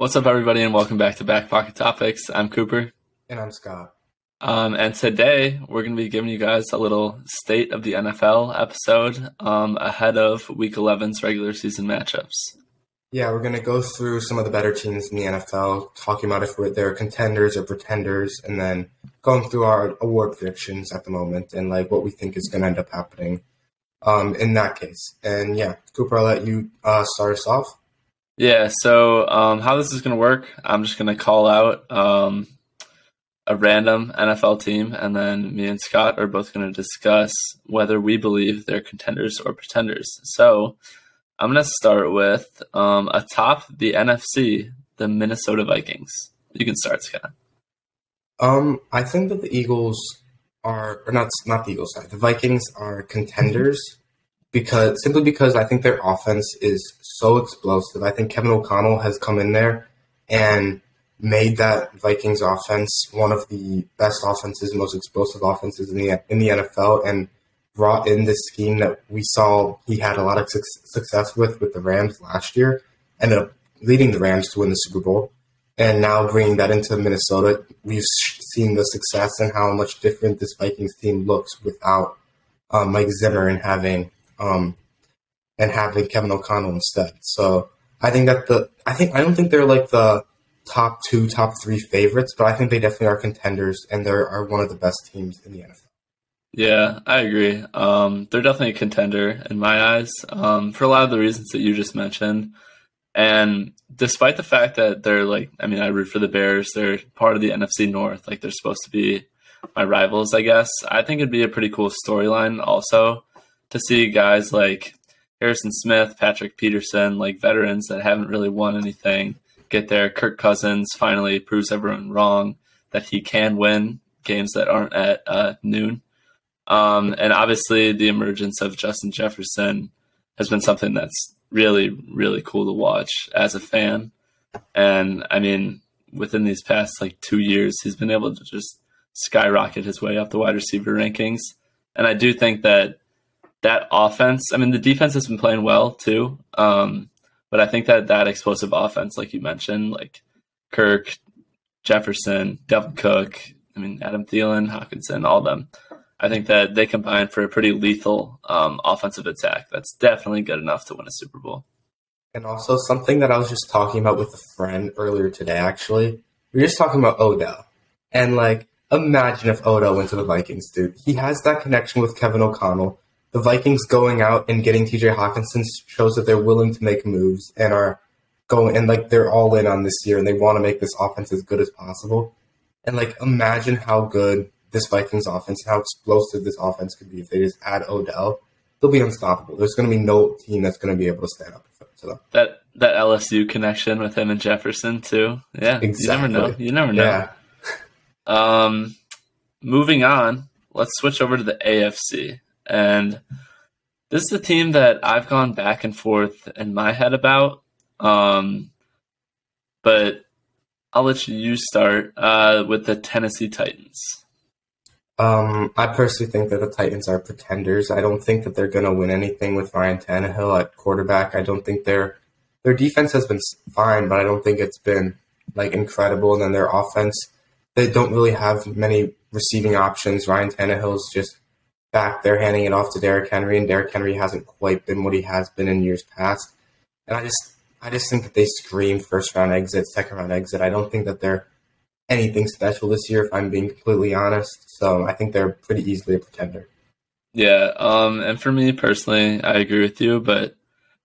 What's up, everybody, and welcome back to Back Pocket Topics. I'm Cooper. And I'm Scott. Um, and today we're going to be giving you guys a little state of the NFL episode um, ahead of Week 11's regular season matchups. Yeah, we're going to go through some of the better teams in the NFL, talking about if they're contenders or pretenders, and then going through our award predictions at the moment and like what we think is going to end up happening um, in that case. And yeah, Cooper, I'll let you uh, start us off. Yeah, so um, how this is going to work, I'm just going to call out um, a random NFL team, and then me and Scott are both going to discuss whether we believe they're contenders or pretenders. So I'm going to start with um, atop the NFC, the Minnesota Vikings. You can start, Scott. Um, I think that the Eagles are, or not, not the Eagles, sorry, the Vikings are contenders because simply because I think their offense is so explosive. I think Kevin O'Connell has come in there and made that Vikings offense one of the best offenses, most explosive offenses in the in the NFL, and brought in this scheme that we saw he had a lot of success with with the Rams last year, ended up leading the Rams to win the Super Bowl, and now bringing that into Minnesota, we've seen the success and how much different this Vikings team looks without um, Mike Zimmer and having um, and having Kevin O'Connell instead. So I think that the I think I don't think they're like the top two, top three favorites, but I think they definitely are contenders, and they are one of the best teams in the NFL. Yeah, I agree. Um, they're definitely a contender in my eyes um, for a lot of the reasons that you just mentioned. And despite the fact that they're like, I mean, I root for the Bears, they're part of the NFC North, like they're supposed to be my rivals, I guess. I think it'd be a pretty cool storyline also to see guys like Harrison Smith, Patrick Peterson, like veterans that haven't really won anything get there. Kirk Cousins finally proves everyone wrong that he can win games that aren't at uh, noon. Um, and obviously, the emergence of Justin Jefferson has been something that's really, really cool to watch as a fan. And I mean, within these past like two years, he's been able to just skyrocket his way up the wide receiver rankings. And I do think that that offense, I mean, the defense has been playing well too. Um, but I think that that explosive offense, like you mentioned, like Kirk, Jefferson, Dalvin Cook, I mean Adam Thielen, Hockenson, all them. I think that they combine for a pretty lethal um, offensive attack. That's definitely good enough to win a Super Bowl. And also something that I was just talking about with a friend earlier today. Actually, we were just talking about Odell, and like, imagine if Odell went to the Vikings, dude. He has that connection with Kevin O'Connell the Vikings going out and getting TJ Hockenson shows that they're willing to make moves and are going and like they're all in on this year and they want to make this offense as good as possible. And like imagine how good this Vikings offense, how explosive this offense could be if they just add Odell. They'll be unstoppable. There's going to be no team that's going to be able to stand up to them. That that LSU connection with him and Jefferson too. Yeah, exactly. you never know. You never know. Yeah. um, moving on, let's switch over to the AFC. And this is a team that I've gone back and forth in my head about. Um, but I'll let you start uh, with the Tennessee Titans. Um, I personally think that the Titans are pretenders. I don't think that they're going to win anything with Ryan Tannehill at quarterback. I don't think their their defense has been fine, but I don't think it's been like incredible. And then their offense, they don't really have many receiving options. Ryan Tannehill's just back there handing it off to Derrick Henry, and Derrick Henry hasn't quite been what he has been in years past. And I just I just think that they scream first round exit, second round exit. I don't think that they're anything special this year, if I'm being completely honest. So I think they're pretty easily a pretender. Yeah, um, and for me personally, I agree with you, but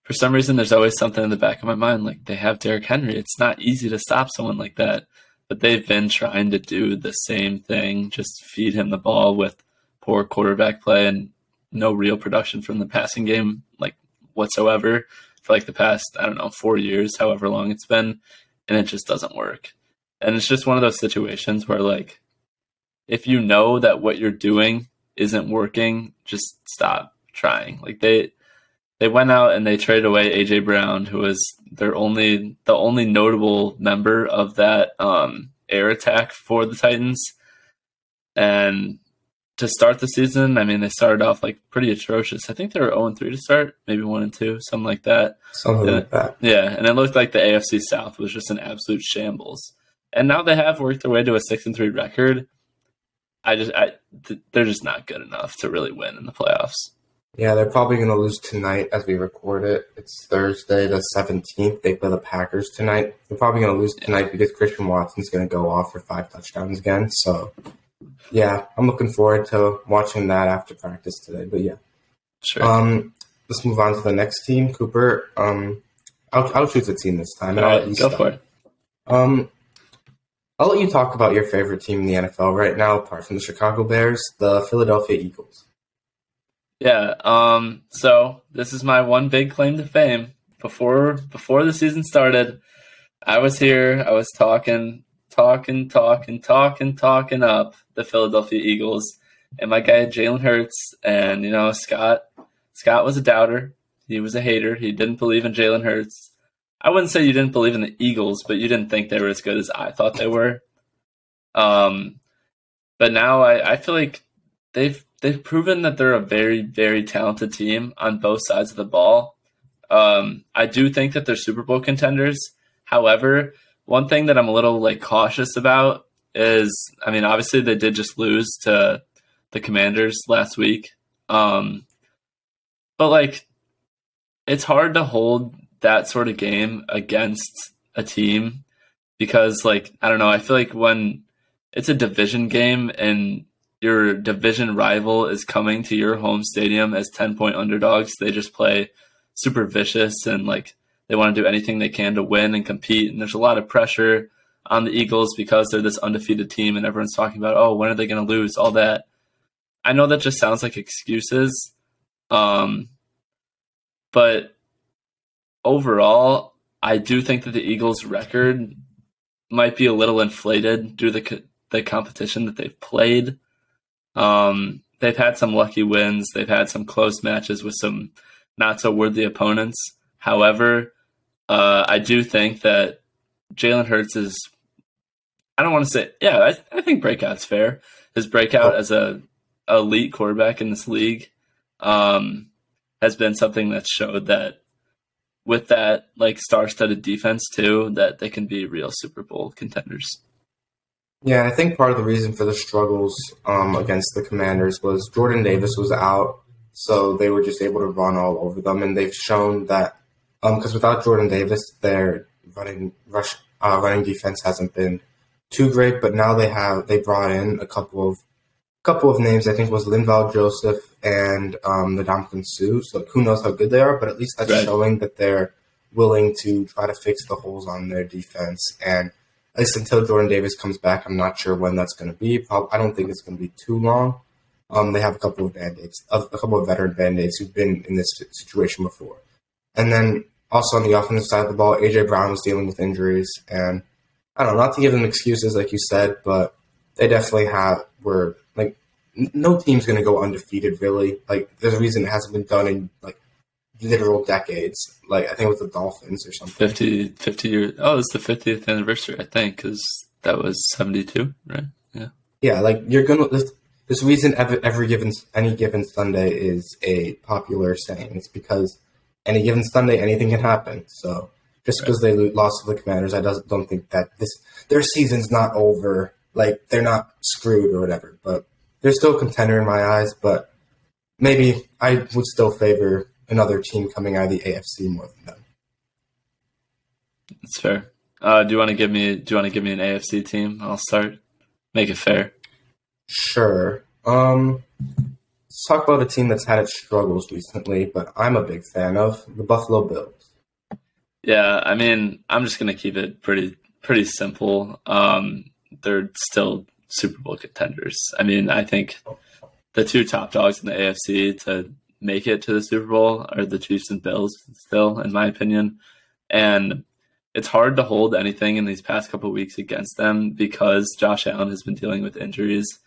for some reason, there's always something in the back of my mind. Like they have Derrick Henry. It's not easy to stop someone like that. But they've been trying to do the same thing, just feed him the ball with poor quarterback play and no real production from the passing game, like whatsoever, for like the past, I don't know, four years, however long it's been. And it just doesn't work. And it's just one of those situations where, like, if you know that what you're doing isn't working, just stop trying. Like, they, they went out and they traded away AJ Brown, who was their only the only notable member of that um, air attack for the Titans, and to start the season, I mean, they started off like pretty atrocious. I think they were 0 3 to start, maybe 1 and 2, something like that. Something yeah. like that. Yeah, and it looked like the AFC South was just an absolute shambles. And now they have worked their way to a 6 and 3 record. I just, I, th- they're just not good enough to really win in the playoffs. Yeah, they're probably going to lose tonight as we record it. It's Thursday, the 17th. They play the Packers tonight. They're probably going to lose tonight because Christian Watson's going to go off for five touchdowns again. So, yeah, I'm looking forward to watching that after practice today. But yeah, Sure. um, let's move on to the next team. Cooper, um, I'll, I'll choose a team this time. All and I'll let you go start. for it. Um, I'll let you talk about your favorite team in the NFL right now, apart from the Chicago Bears, the Philadelphia Eagles. Yeah. Um. So this is my one big claim to fame. Before before the season started, I was here. I was talking, talking, talking, talking, talking up the Philadelphia Eagles and my guy Jalen Hurts. And you know Scott. Scott was a doubter. He was a hater. He didn't believe in Jalen Hurts. I wouldn't say you didn't believe in the Eagles, but you didn't think they were as good as I thought they were. Um, but now I, I feel like they've they've proven that they're a very very talented team on both sides of the ball. Um, I do think that they're Super Bowl contenders. However, one thing that I'm a little like cautious about is, I mean, obviously they did just lose to the Commanders last week, um, but like it's hard to hold that sort of game against a team because, like, I don't know, I feel like when it's a division game and your division rival is coming to your home stadium as 10 point underdogs, they just play super vicious and like they want to do anything they can to win and compete. And there's a lot of pressure on the Eagles because they're this undefeated team and everyone's talking about, oh, when are they going to lose? All that. I know that just sounds like excuses. Um, but overall, I do think that the Eagles' record might be a little inflated due to the, the competition that they've played. Um, they've had some lucky wins. They've had some close matches with some not so worthy opponents. However, uh, I do think that Jalen Hurts is. I don't want to say, yeah, I, I think breakout's fair. His breakout as a elite quarterback in this league um, has been something that showed that with that like star-studded defense too, that they can be real Super Bowl contenders. Yeah, I think part of the reason for the struggles um, against the Commanders was Jordan Davis was out, so they were just able to run all over them, and they've shown that because um, without Jordan Davis, their running rush uh, running defense hasn't been too great. But now they have they brought in a couple of couple of names. I think was Linval Joseph and um, Ndamukong Suh. So who knows how good they are, but at least that's Right. showing that they're willing to try to fix the holes on their defense and at least until Jordan Davis comes back, I'm not sure when that's going to be. I don't think it's going to be too long. Um, they have a couple of band aids, a a couple of veteran band aids who've been in this situation before. And then also on the offensive side of the ball, AJ Brown was dealing with injuries, and I don't know, not to give them excuses like you said, but they definitely have were like n- no team's going to go undefeated really. Like there's a reason it hasn't been done in like literal decades. Like I think with the Dolphins or something. 50, 50 years. Oh, it's the 50th anniversary, I think, because that was 72, right? Yeah. Yeah, like you're gonna. This, this reason every, every given any given Sunday is a popular saying. It's because any given Sunday anything can happen. So just because they lo- lost to the Commanders, I don't think that this their season's not over. Like they're not screwed or whatever. But they're still a contender in my eyes. But maybe I would still favor another team coming out of the AFC more than them. It's fair. Uh, do you want to give me? Do you want to give me an AFC team? I'll start. Make it fair. Sure. Um, let's talk about a team that's had its struggles recently, but I'm a big fan of the Buffalo Bills. Yeah, I mean, I'm just gonna keep it pretty pretty simple. Um, they're still Super Bowl contenders. I mean, I think the two top dogs in the AFC to make it to the Super Bowl are the Chiefs and Bills, still, in my opinion. And it's hard to hold anything in these past couple weeks against them because Josh Allen has been dealing with injuries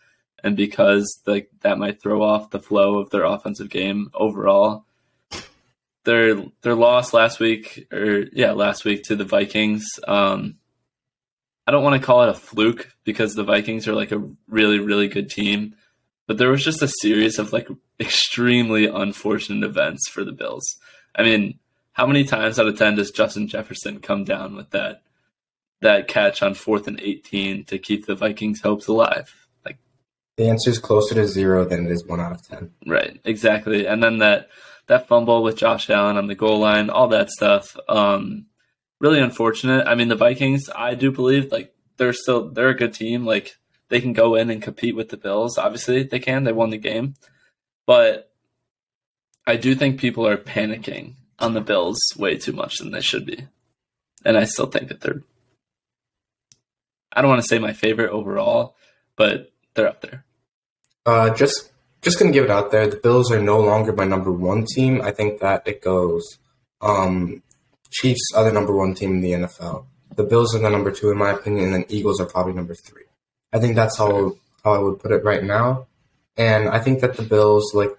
and because like that might throw off the flow of their offensive game overall. Their their loss last week or yeah, last week to the Vikings. Um I don't want to call it a fluke because the Vikings are like a really, really good team. but there was just a series of like extremely unfortunate events for the Bills. I mean, how many times out of 10 does Justin Jefferson come down with that that catch on 4th and 18 to keep the Vikings hopes alive? The answer is closer to 0 than it is 1 out of 10. Right, exactly. And then that that fumble with Josh Allen on the goal line, all that stuff. Um, really unfortunate. I mean, the Vikings, I do believe like they're still they're a good team. Like they can go in and compete with the Bills. Obviously, they can. They won the game, but I do think people are panicking on the Bills way too much than they should be, and I still think that they're. I don't want to say my favorite overall, but they're up there. Uh, just just gonna give it out there. The Bills are no longer my number one team. I think that it goes. Um, Chiefs are the number one team in the NFL. The Bills are the number two in my opinion, and then Eagles are probably number three. I think that's how how I would put it right now. And I think that the Bills, like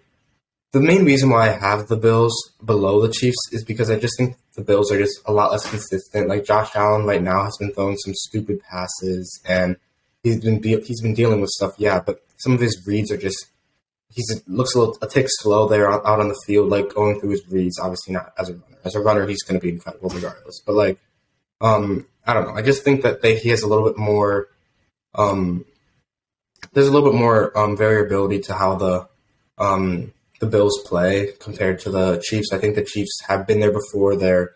the main reason why I have the Bills below the Chiefs is because I just think the Bills are just a lot less consistent. Like Josh Allen right now has been throwing some stupid passes, and he's been he's been dealing with stuff. Yeah, but some of his reads are just he looks a little a tick slow there out on the field, like going through his reads. Obviously not as a runner. As a runner, he's going to be incredible regardless. But like, um, I don't know. I just think that they, he has a little bit more um, there's a little bit more um, variability to how the um, the Bills play compared to the Chiefs. I think the Chiefs have been there before. They're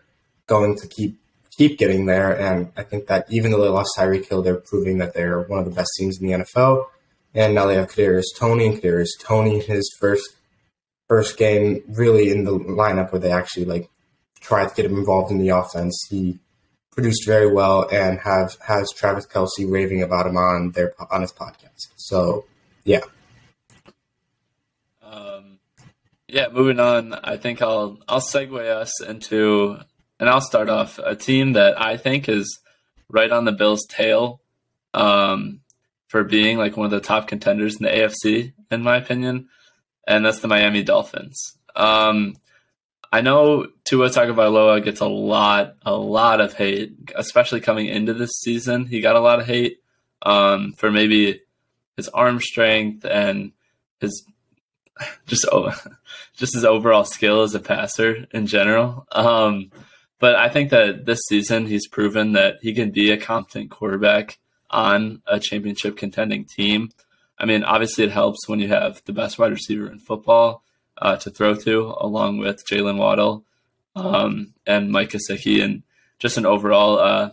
going to keep keep getting there, and I think that even though they lost Tyreek Hill, they're proving that they're one of the best teams in the NFL. And now they have Kadarius Toney, and Kadarius Toney, his first first game, really in the lineup where they actually like tried to get him involved in the offense. He produced very well and have has Travis Kelce raving about him on their on his podcast. So yeah. Um, yeah, moving on. I think I'll I'll segue us into and I'll start off a team that I think is right on the Bills' tail um, for being like one of the top contenders in the AFC, in my opinion, and that's the Miami Dolphins. Um, I know Tua Tagovailoa gets a lot, a lot of hate, especially coming into this season. He got a lot of hate um, for maybe his arm strength and his just just his overall skill as a passer in general. Um, but I think that this season he's proven that he can be a competent quarterback on a championship contending team. I mean, obviously it helps when you have the best wide receiver in football uh, to throw to, along with Jaylen Waddle um, and Mike Gesicki, and just an overall. Uh,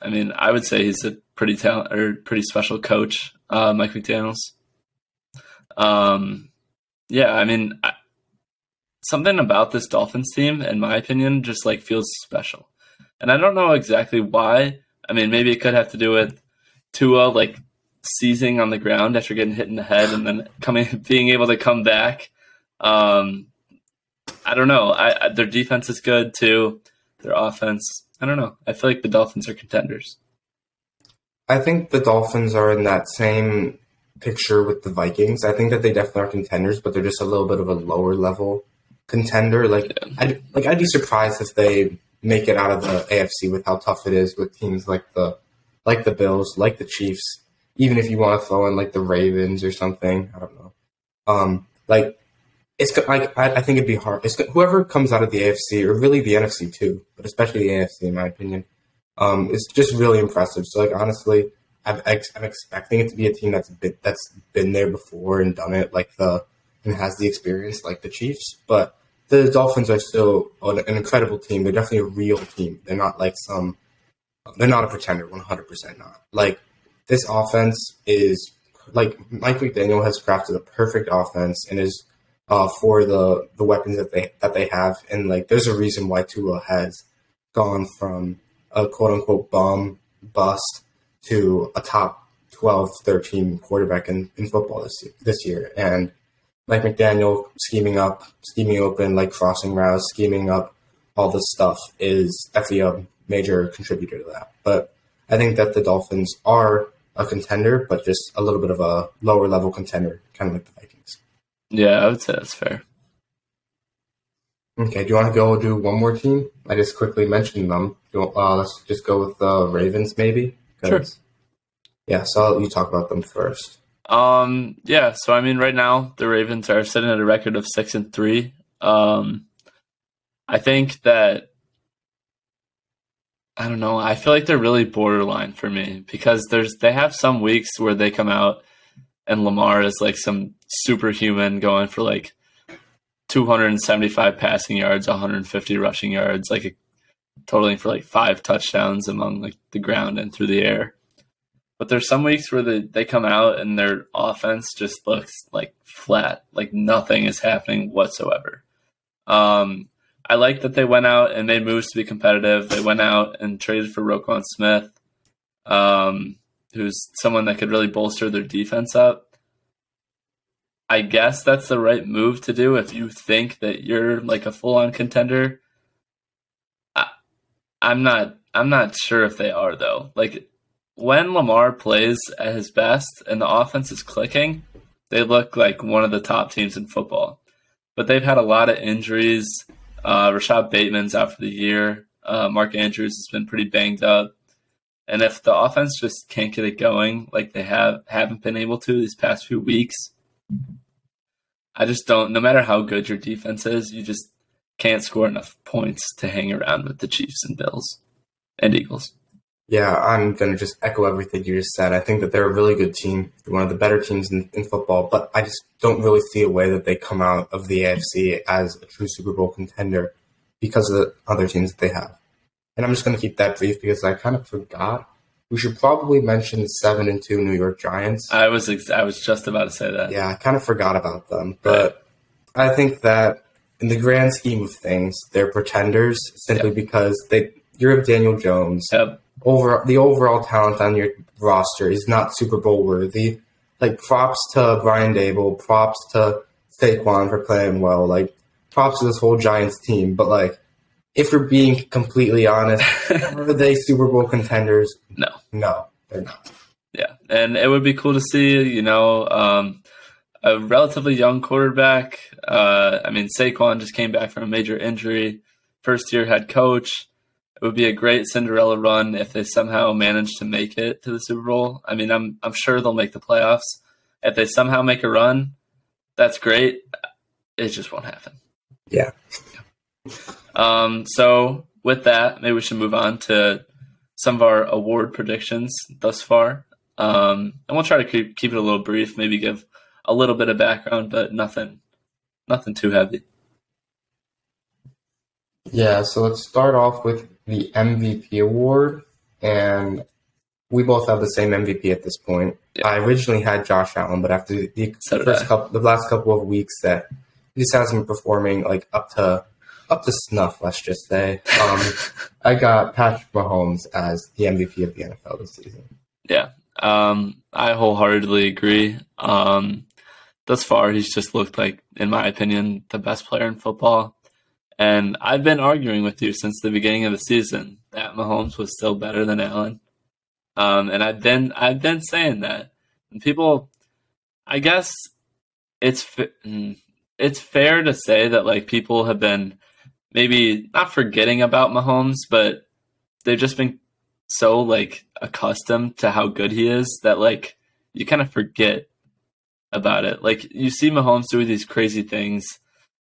I mean, I would say he's a pretty talent or pretty special coach, uh, Mike McDaniel's. Um, yeah, I mean, I, something about this Dolphins team, in my opinion, just like feels special, and I don't know exactly why. I mean, maybe it could have to do with Tua like seizing on the ground after getting hit in the head and then coming being able to come back um, I don't know. I, I, their defense is good too. Their offense, I don't know. I feel like the Dolphins are contenders. I think the Dolphins are in that same picture with the Vikings. I think that they definitely are contenders, but they're just a little bit of a lower level contender. Like, yeah. I'd, like I'd be surprised if they make it out of the AFC with how tough it is with teams like the like the Bills, like the Chiefs. Even if you want to throw in like the Ravens or something, I don't know. Um, like it's like I, I, think it'd be hard. It's whoever comes out of the AFC or really the NFC too, but especially the AFC in my opinion, um, just really impressive. So like honestly, I'm, I'm expecting it to be a team that's been, that's been there before and done it, like the and has the experience like the Chiefs. But the Dolphins are still an, an incredible team. They're definitely a real team. They're not like some. They're not a pretender. One hundred percent not. Like this offense is like Mike McDaniel has crafted a perfect offense and is uh, for the the weapons that they that they have, and like there's a reason why Tua has gone from a quote unquote bum bust to a top 12, 13 quarterback in, in football this this year. And like McDaniel scheming up, scheming open, like crossing routes, scheming up all this stuff is definitely a major contributor to that. But I think that the Dolphins are a contender, but just a little bit of a lower level contender, kind of like the Vikings. Yeah, I would say that's fair. Okay, do you want to go do one more team? I just quickly mentioned them. Uh, let's just go with the Ravens, maybe. Sure. Yeah, so I'll let you talk about them first. Um, yeah. So I mean, right now the Ravens are sitting at a record of six and three. Um, I think that I don't know. I feel like they're really borderline for me because there's they have some weeks where they come out and Lamar is like some superhuman going for like 275 passing yards, 150 rushing yards, like a, totaling for like five touchdowns among like the ground and through the air. But there's some weeks where they, they come out and their offense just looks like flat, like nothing is happening whatsoever. Um, I like that they went out and made moves to be competitive. They went out and traded for Roquan Smith, um, who's someone that could really bolster their defense up. I guess that's the right move to do if you think that you're like a full on contender. I, I'm not. I'm not sure if they are though. Like when Lamar plays at his best and the offense is clicking, they look like one of the top teams in football. But they've had a lot of injuries. Uh, Rashod Bateman's out for the year. Uh, Mark Andrews has been pretty banged up. And if the offense just can't get it going like they have haven't been able to these past few weeks, I just don't. No matter how good your defense is, you just can't score enough points to hang around with the Chiefs and Bills and Eagles. Yeah, I'm going to just echo everything you just said. I think that they're a really good team. One of the better teams in, in, football, but I just don't really see a way that they come out of the AFC as a true Super Bowl contender because of the other teams that they have. And I'm just going to keep that brief because I kind of forgot we should probably mention the seven and two New York Giants. I was ex- I was just about to say that. Yeah, I kind of forgot about them, but right. I think that in the grand scheme of things, they're pretenders simply yep. because they you have Daniel Jones. Yep. Over the overall talent on your roster is not Super Bowl worthy. Like props to Brian Daboll, props to Saquon for playing well. Like props to this whole Giants team, but like if we're being completely honest, are they Super Bowl contenders? No. No, they're not. Yeah. And it would be cool to see, you know, um, a relatively young quarterback. Uh, I mean, Saquon just came back from a major injury, first year head coach. It would be a great Cinderella run if they somehow manage to make it to the Super Bowl. I mean, I'm I'm sure they'll make the playoffs. If they somehow make a run, that's great. It just won't happen. Yeah. Um, so with that, maybe we should move on to some of our award predictions thus far. Um, and we'll try to keep, keep it a little brief, maybe give a little bit of background, but nothing, nothing too heavy. Yeah, so let's start off with the MVP award, and we both have the same MVP at this point. Yeah. I originally had Josh Allen, but after the so first couple, the last couple of weeks, that he just hasn't been performing like up to up to snuff, let's just say. Um, I got Patrick Mahomes as the MVP of the NFL this season. Yeah, um, I wholeheartedly agree. Um, thus far, he's just looked like, in my opinion, the best player in football. And I've been arguing with you since the beginning of the season that Mahomes was still better than Allen. Um, and I've been I've been saying that, and people, I guess it's mm, it's fair to say that like people have been maybe not forgetting about Mahomes, but they've just been so like accustomed to how good he is that like you kind of forget about it. Like you see Mahomes do these crazy things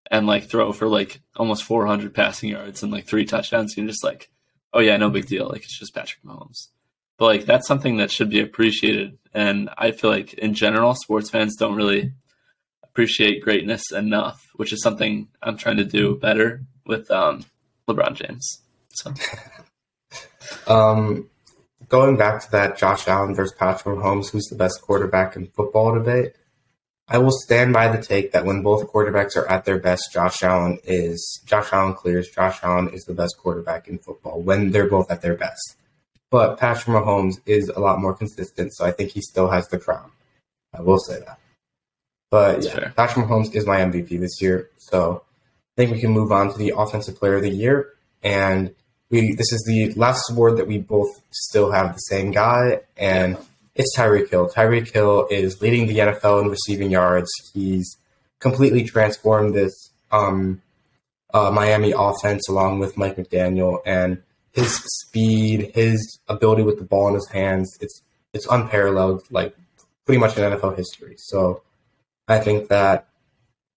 and like throw for like almost 400 passing yards and like three touchdowns. You're just like, oh yeah, no big deal. Like it's just Patrick Mahomes. But like that's something that should be appreciated. And I feel like in general, sports fans don't really appreciate greatness enough, which is something I'm trying to do better with um, LeBron James. So, um, going back to that Josh Allen versus Patrick Mahomes, who's the best quarterback in football debate? I will stand by the take that when both quarterbacks are at their best, Josh Allen is Josh Allen clears. Josh Allen is the best quarterback in football when they're both at their best. But Patrick Mahomes is a lot more consistent, so I think he still has the crown. I will say that. But yeah, Patrick Mahomes is my MVP this year, so I think we can move on to the Offensive Player of the Year. And we this is the last award that we both still have the same guy, and it's Tyreek Hill. Tyreek Hill is leading the NFL in receiving yards. He's completely transformed this um, uh, Miami offense along with Mike McDaniel, and his speed, his ability with the ball in his hands, it's it's unparalleled. Like pretty much in NFL history. So I think that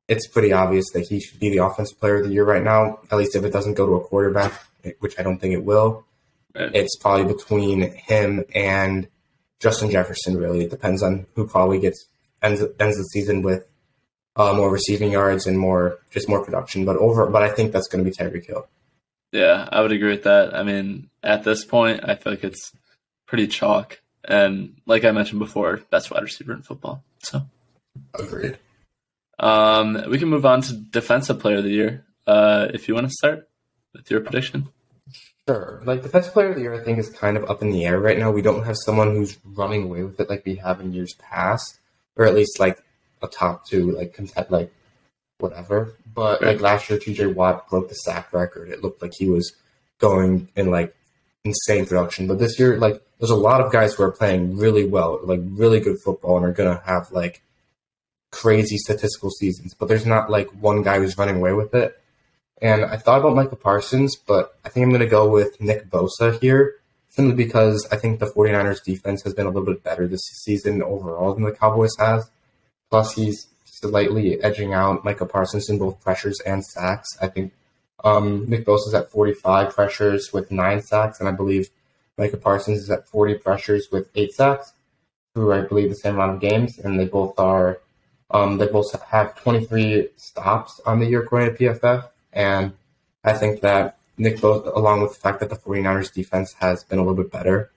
it's pretty obvious that he should be the offensive player of the year right now, at least if it doesn't go to a quarterback, which I don't think it will. It's probably between him and Justin Jefferson, really. It depends on who probably gets ends, ends the season with uh, more receiving yards and more just more production. But over, but I think that's going to be Tyreek Hill. Yeah, I would agree with that. I mean, at this point, I feel like it's pretty chalk. And like I mentioned before, best wide receiver in football. So agreed. Um, we can move on to defensive player of the year. Uh, if you want to start with your prediction. Sure. Like the best player of the year, I think is kind of up in the air right now. We don't have someone who's running away with it like we have in years past, or at least like a top two, like content, like whatever. But like last year, T.J. Watt broke the sack record. It looked like he was going in like insane production. But this year, like there's a lot of guys who are playing really well, like really good football, and are gonna have like crazy statistical seasons. But there's not like one guy who's running away with it. And I thought about Micah Parsons, but I think I'm going to go with Nick Bosa here, simply because I think the 49ers defense has been a little bit better this season overall than the Cowboys has. Plus, he's slightly edging out Micah Parsons in both pressures and sacks. I think um, Nick Bosa is at 45 pressures with nine sacks, and I believe Micah Parsons is at 40 pressures with eight sacks through, I believe, the same amount of games, and they both are um, they both have 23 stops on the year according to PFF. And I think that Nick both, along with the fact that the 49ers defense has been a little bit better,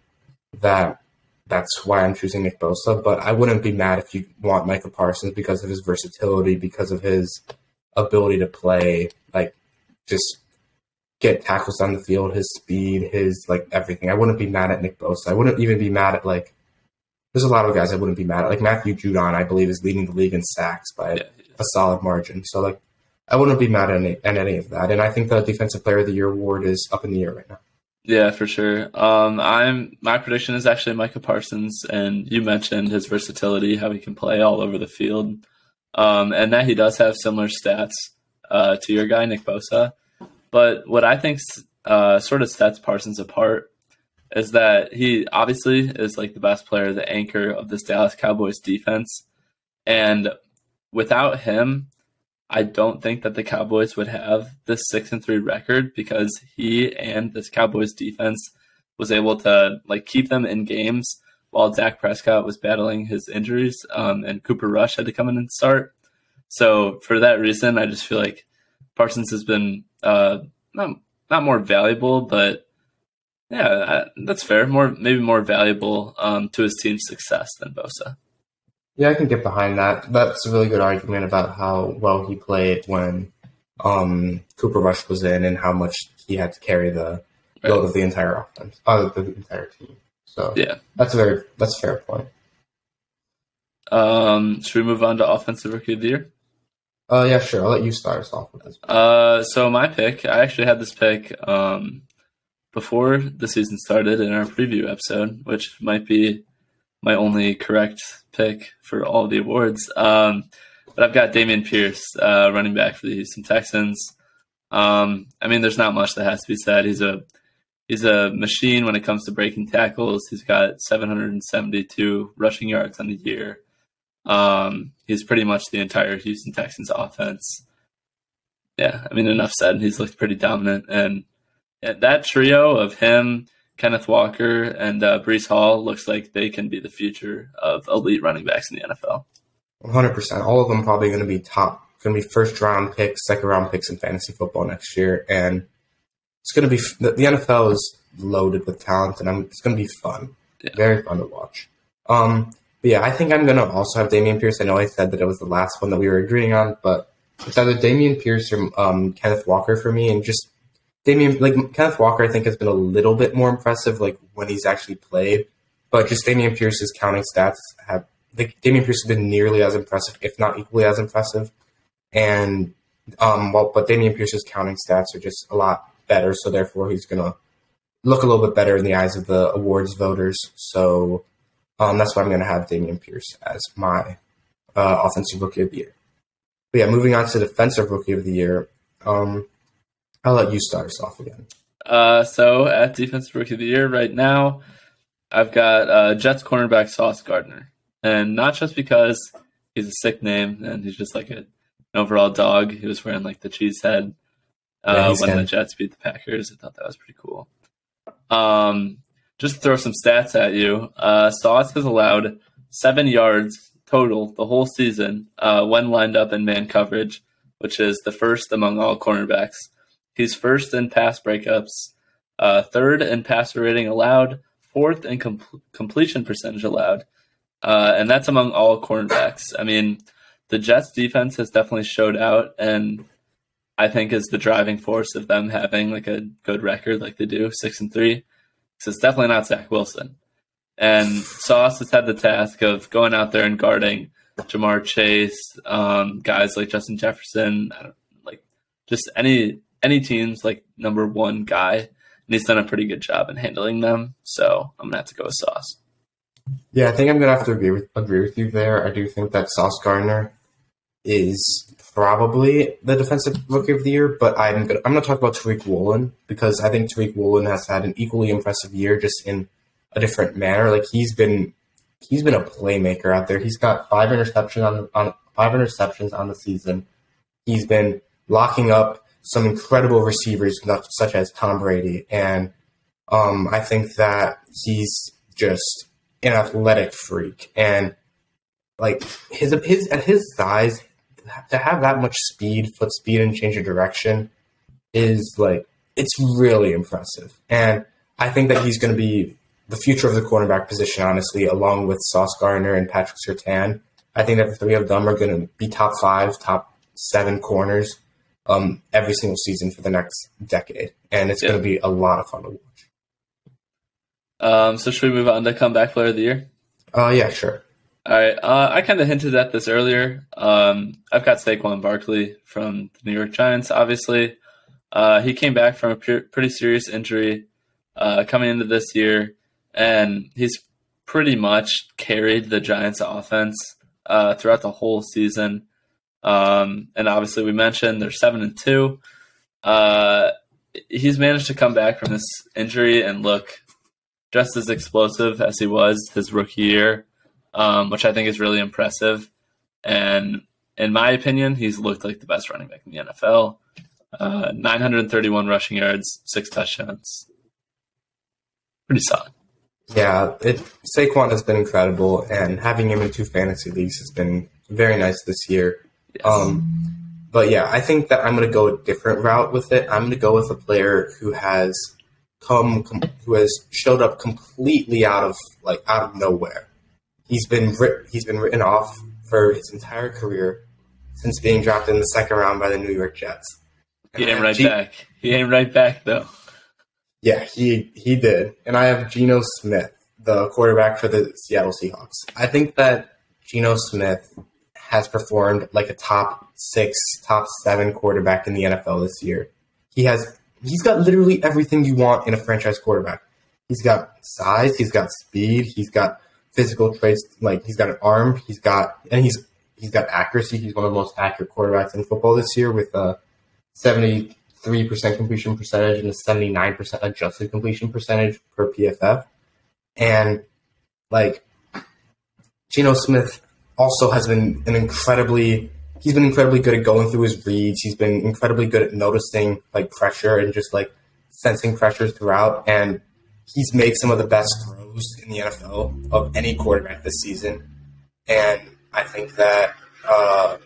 that that's why I'm choosing Nick Bosa. But I wouldn't be mad if you want Micah Parsons because of his versatility, because of his ability to play, like just get tackles down the field, his speed, his like everything. I wouldn't be mad at Nick Bosa. I wouldn't even be mad at like there's a lot of guys I wouldn't be mad at. Like Matthew Judon, I believe, is leading the league in sacks by yeah. a solid margin. So like I wouldn't be mad at any, at any of that. And I think the Defensive Player of the Year award is up in the air right now. Yeah, for sure. Um, I'm my prediction is actually Micah Parsons, and you mentioned his versatility, how he can play all over the field, um, and that he does have similar stats uh, to your guy Nick Bosa. But what I think uh, sort of sets Parsons apart is that he obviously is like the best player, the anchor of this Dallas Cowboys defense, and without him, I don't think that the Cowboys would have this six and three record because he and this Cowboys defense was able to like keep them in games while Dak Prescott was battling his injuries um, and Cooper Rush had to come in and start. So for that reason, I just feel like Parsons has been uh, not not more valuable, but yeah, that's fair. More maybe more valuable um, to his team's success than Bosa. Yeah, I can get behind that. That's a really good argument about how well he played when um, Cooper Rush was in and how much he had to carry the right. load of the entire offense, uh, the entire team. So yeah, that's a very that's a fair point. Um, should we move on to offensive rookie of the year? Uh, yeah, sure. I'll let you start us off with this. Uh, so my pick, I actually had this pick um before the season started in our preview episode, which might be my only correct pick for all the awards. Um, but I've got Dameon Pierce, uh, running back for the Houston Texans. Um, I mean, there's not much that has to be said. He's a he's a machine when it comes to breaking tackles. He's got 772 rushing yards on the year. Um, he's pretty much the entire Houston Texans offense. Yeah, I mean, enough said. He's looked pretty dominant, and that trio of him, Kenneth Walker and uh, Breece Hall looks like they can be the future of elite running backs in the NFL. 100%. All of them probably going to be top, going to be first round picks, second round picks in fantasy football next year. And it's going to be, the, the NFL is loaded with talent and I'm, it's going to be fun. Yeah. Very fun to watch. Um, but yeah, I think I'm going to also have Dameon Pierce. I know I said that it was the last one that we were agreeing on, but it's either Dameon Pierce or um, Kenneth Walker for me. And just Dameon, like Kenneth Walker, I think has been a little bit more impressive, like when he's actually played. But just Dameon Pierce's counting stats have, like Dameon Pierce has been nearly as impressive, if not equally as impressive. And um, well, but Dameon Pierce's counting stats are just a lot better, so therefore he's gonna look a little bit better in the eyes of the awards voters. So um, that's why I'm gonna have Dameon Pierce as my uh, offensive rookie of the year. But yeah, moving on to defensive rookie of the year. Um, I'll let you start us off again. Uh, so at defensive rookie of the year right now, I've got uh, Jets cornerback Sauce Gardner. and not just because he's a sick name and he's just like a, an overall dog. He was wearing like the cheese head uh, Yeah, when him. the Jets beat the Packers. I thought that was pretty cool. Um, just to throw some stats at you, uh, Sauce has allowed seven yards total the whole season uh, when lined up in man coverage, which is the first among all cornerbacks. He's first in pass breakups, uh, third in passer rating allowed, fourth in com- completion percentage allowed, uh, and that's among all cornerbacks. I mean, the Jets defense has definitely showed out, and I think is the driving force of them having like a good record, like they do, six and three. So it's definitely not Zach Wilson. And Sauce has had the task of going out there and guarding Ja'Marr Chase, um, guys like Justin Jefferson, like just any any teams like number one guy, and he's done a pretty good job in handling them. So I'm gonna have to go with Sauce. Yeah, I think I'm gonna have to agree with agree with you there. I do think that Sauce Gardner is probably the defensive rookie of the year, but I'm gonna I'm gonna talk about Tariq Woolen because I think Tariq Woolen has had an equally impressive year, just in a different manner. Like he's been he's been a playmaker out there. He's got five interceptions on on five interceptions on the season. He's been locking up some incredible receivers, such as Tom Brady, and um, I think that he's just an athletic freak, and like his his at his size, to have that much speed, foot speed, and change of direction is like it's really impressive. And I think that he's going to be the future of the cornerback position, honestly, along with Sauce Gardner and Patrick Surtain. I think that the three of them are going to be top five, top seven corners um, every single season for the next decade, and it's Yeah. going to be a lot of fun to watch. Um, so should we move on to comeback player of the year? Uh, yeah, sure. All right. Uh, I kind of hinted at this earlier. Um, I've got Saquon Barkley from the New York Giants, obviously. Uh, he came back from a pre- pretty serious injury uh, coming into this year, and he's pretty much carried the Giants' offense uh, throughout the whole season. Um, and obviously, we mentioned they're seven and two. Uh, he's managed to come back from this injury and look just as explosive as he was his rookie year um, which I think is really impressive. And in my opinion, he's looked like the best running back in the NFL. Uh, 931 rushing yards, six touchdowns. Pretty solid. Yeah, it Saquon has been incredible, and having him in two fantasy leagues has been very nice this year. Yes. Um, but yeah, I think that I'm going to go a different route with it. I'm going to go with a player who has come, com- who has showed up completely out of like out of nowhere. He's been writ- he's been written off for his entire career since being drafted in the second round by the New York Jets. he And I ain't right G- back. He ain't right back though. Yeah, he he did. And I have Geno Smith, the quarterback for the Seattle Seahawks. I think that Geno Smith has performed like a top six, top seven quarterback in the NFL this year. He has he's got literally everything you want in a franchise quarterback. He's got size, he's got speed, he's got physical traits, like he's got an arm, he's got and he's he's got accuracy. He's one of the most accurate quarterbacks in football this year with a seventy three percent completion percentage and a seventy nine percent adjusted completion percentage per PFF. And like Geno Smith also has been an incredibly he's been incredibly good at going through his reads. He's been incredibly good at noticing like pressure and just like sensing pressures throughout. And he's made some of the best throws in the NFL of any quarterback this season. And I think that uh,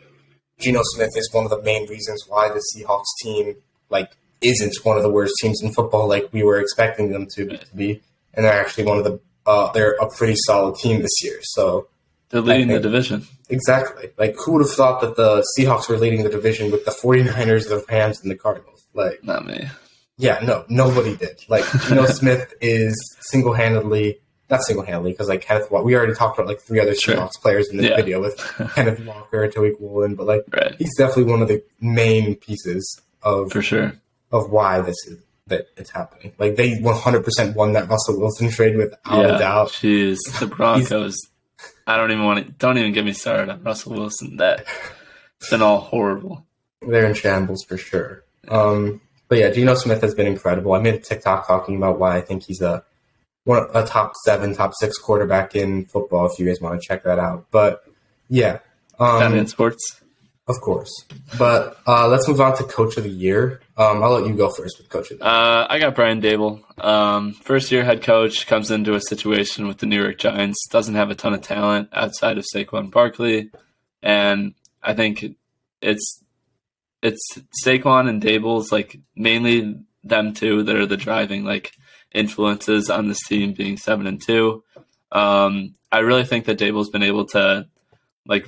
Geno Smith is one of the main reasons why the Seahawks team like isn't one of the worst teams in football like we were expecting them to, to be. And they're actually one of the uh, they're a pretty solid team this year. So They're leading the division. Exactly. Like, who would have thought that the Seahawks were leading the division with the 49ers, the Rams, and the Cardinals? Like, Not me. yeah, no, nobody did. Like, Geno Smith is single handedly, not single handedly, because like Kenneth Walker, we already talked about like three other Sure. Seahawks players in this Yeah. video with Kenneth Walker, Tariq Woolen, but like, Right. he's definitely one of the main pieces of For sure. of why this is that it's happening. Like, they 100% won that Russell Wilson trade without yeah. a doubt. Jeez. The Broncos. I don't even want to. Don't even get me started on Russell Wilson. That it's been all horrible. They're in shambles for sure. Um, but yeah, Geno Smith has been incredible. I made a TikTok talking about why I think he's a one a top seven, top six quarterback in football. If you guys want to check that out, but yeah, um, sports. Of course. But uh, let's move on to Coach of the Year. Um, I'll let you go first with Coach of the Year. Uh, I got Brian Daboll. Um, first year head coach, comes into a situation with the New York Giants, doesn't have a ton of talent outside of Saquon Barkley. And I think it's it's Saquon and Daboll's like mainly them two that are the driving like influences on this team being seven and two. Um, I really think that Daboll's been able to like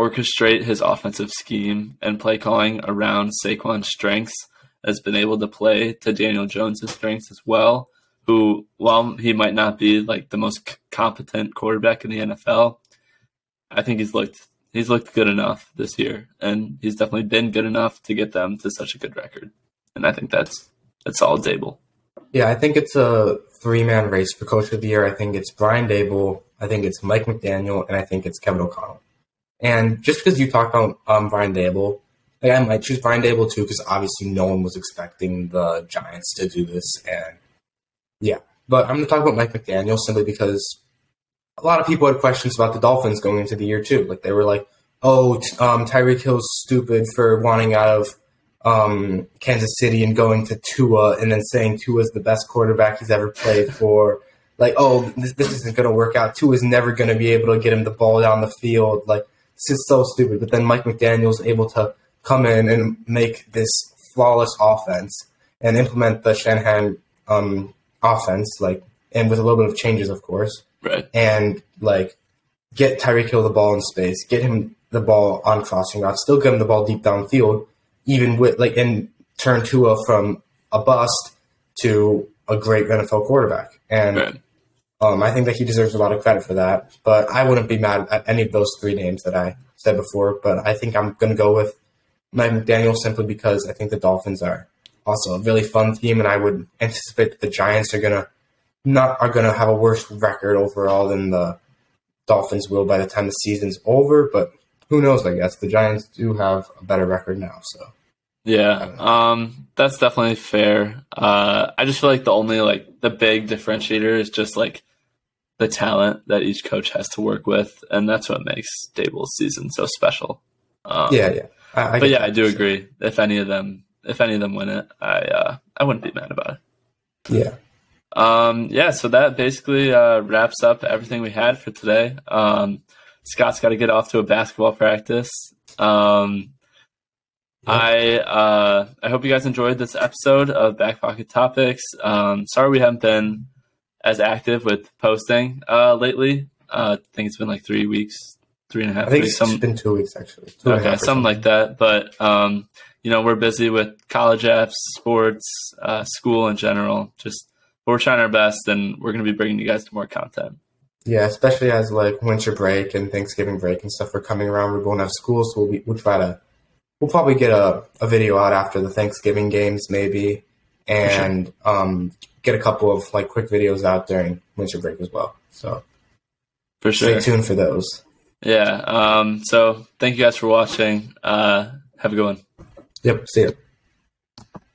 orchestrate his offensive scheme and play calling around Saquon's strengths has been able to play to Daniel Jones's strengths as well. Who, while he might not be like the most competent quarterback in the NFL, I think he's looked he's looked good enough this year, and he's definitely been good enough to get them to such a good record. And I think that's that's all Daboll. Yeah, I think it's a three man race for Coach of the Year. I think it's Brian Daboll, I think it's Mike McDaniel, and I think it's Kevin O'Connell. And just because you talked about um, Brian Daboll, like I might choose Brian Daboll too, because obviously no one was expecting the Giants to do this. And yeah, but I'm going to talk about Mike McDaniel simply because a lot of people had questions about the Dolphins going into the year too. Like they were like, "Oh, um, Tyreek Hill's stupid for wanting out of um, Kansas City and going to Tua, and then saying Tua's the best quarterback he's ever played for." Like, oh, this, this isn't going to work out. Tua's never going to be able to get him the ball down the field. Like, it's so stupid. But then Mike McDaniel's able to come in and make this flawless offense and implement the Shanahan um, offense, like, and with a little bit of changes, of course. Right. And like, get Tyreek Hill the ball in space, get him the ball on crossing routes, still get him the ball deep downfield, even with like, and turn Tua from a bust to a great NFL quarterback. And right. Um, I think that he deserves a lot of credit for that, but I wouldn't be mad at any of those three names that I said before. But I think I'm going to go with Mike McDaniel simply because I think the Dolphins are also a really fun team, and I would anticipate that the Giants are going to not are going to have a worse record overall than the Dolphins will by the time the season's over. But who knows? I guess the Giants do have a better record now, so. Yeah, um, that's definitely fair. Uh, I just feel like the only like the big differentiator is just like the talent that each coach has to work with, and that's what makes Daboll's season so special. Um, yeah, yeah. I, I but yeah, I do agree. If any of them, if any of them win it, I uh, I wouldn't be mad about it. Yeah. Um, yeah. So that basically uh, wraps up everything we had for today. Um, Scott's got to get off to a basketball practice. Um, I uh, I hope you guys enjoyed this episode of Back Pocket Topics. Um, sorry we haven't been as active with posting uh, lately. Uh, I think it's been like three weeks, three and a half. I think weeks. it's some, been two weeks actually. Two okay, something, something, like that. But um, you know, we're busy with college apps, sports, uh, school in general. Just we're trying our best, and we're going to be bringing you guys to more content. Yeah, especially as like winter break and Thanksgiving break and stuff are coming around. We won't have school, so we'll, be, we'll try to. We'll probably get a, a video out after the Thanksgiving games, maybe, and sure. um, get a couple of like quick videos out during winter break as well. So for sure, stay tuned for those. Yeah. Um, so thank you guys for watching. Uh, have a good one. Yep. See you.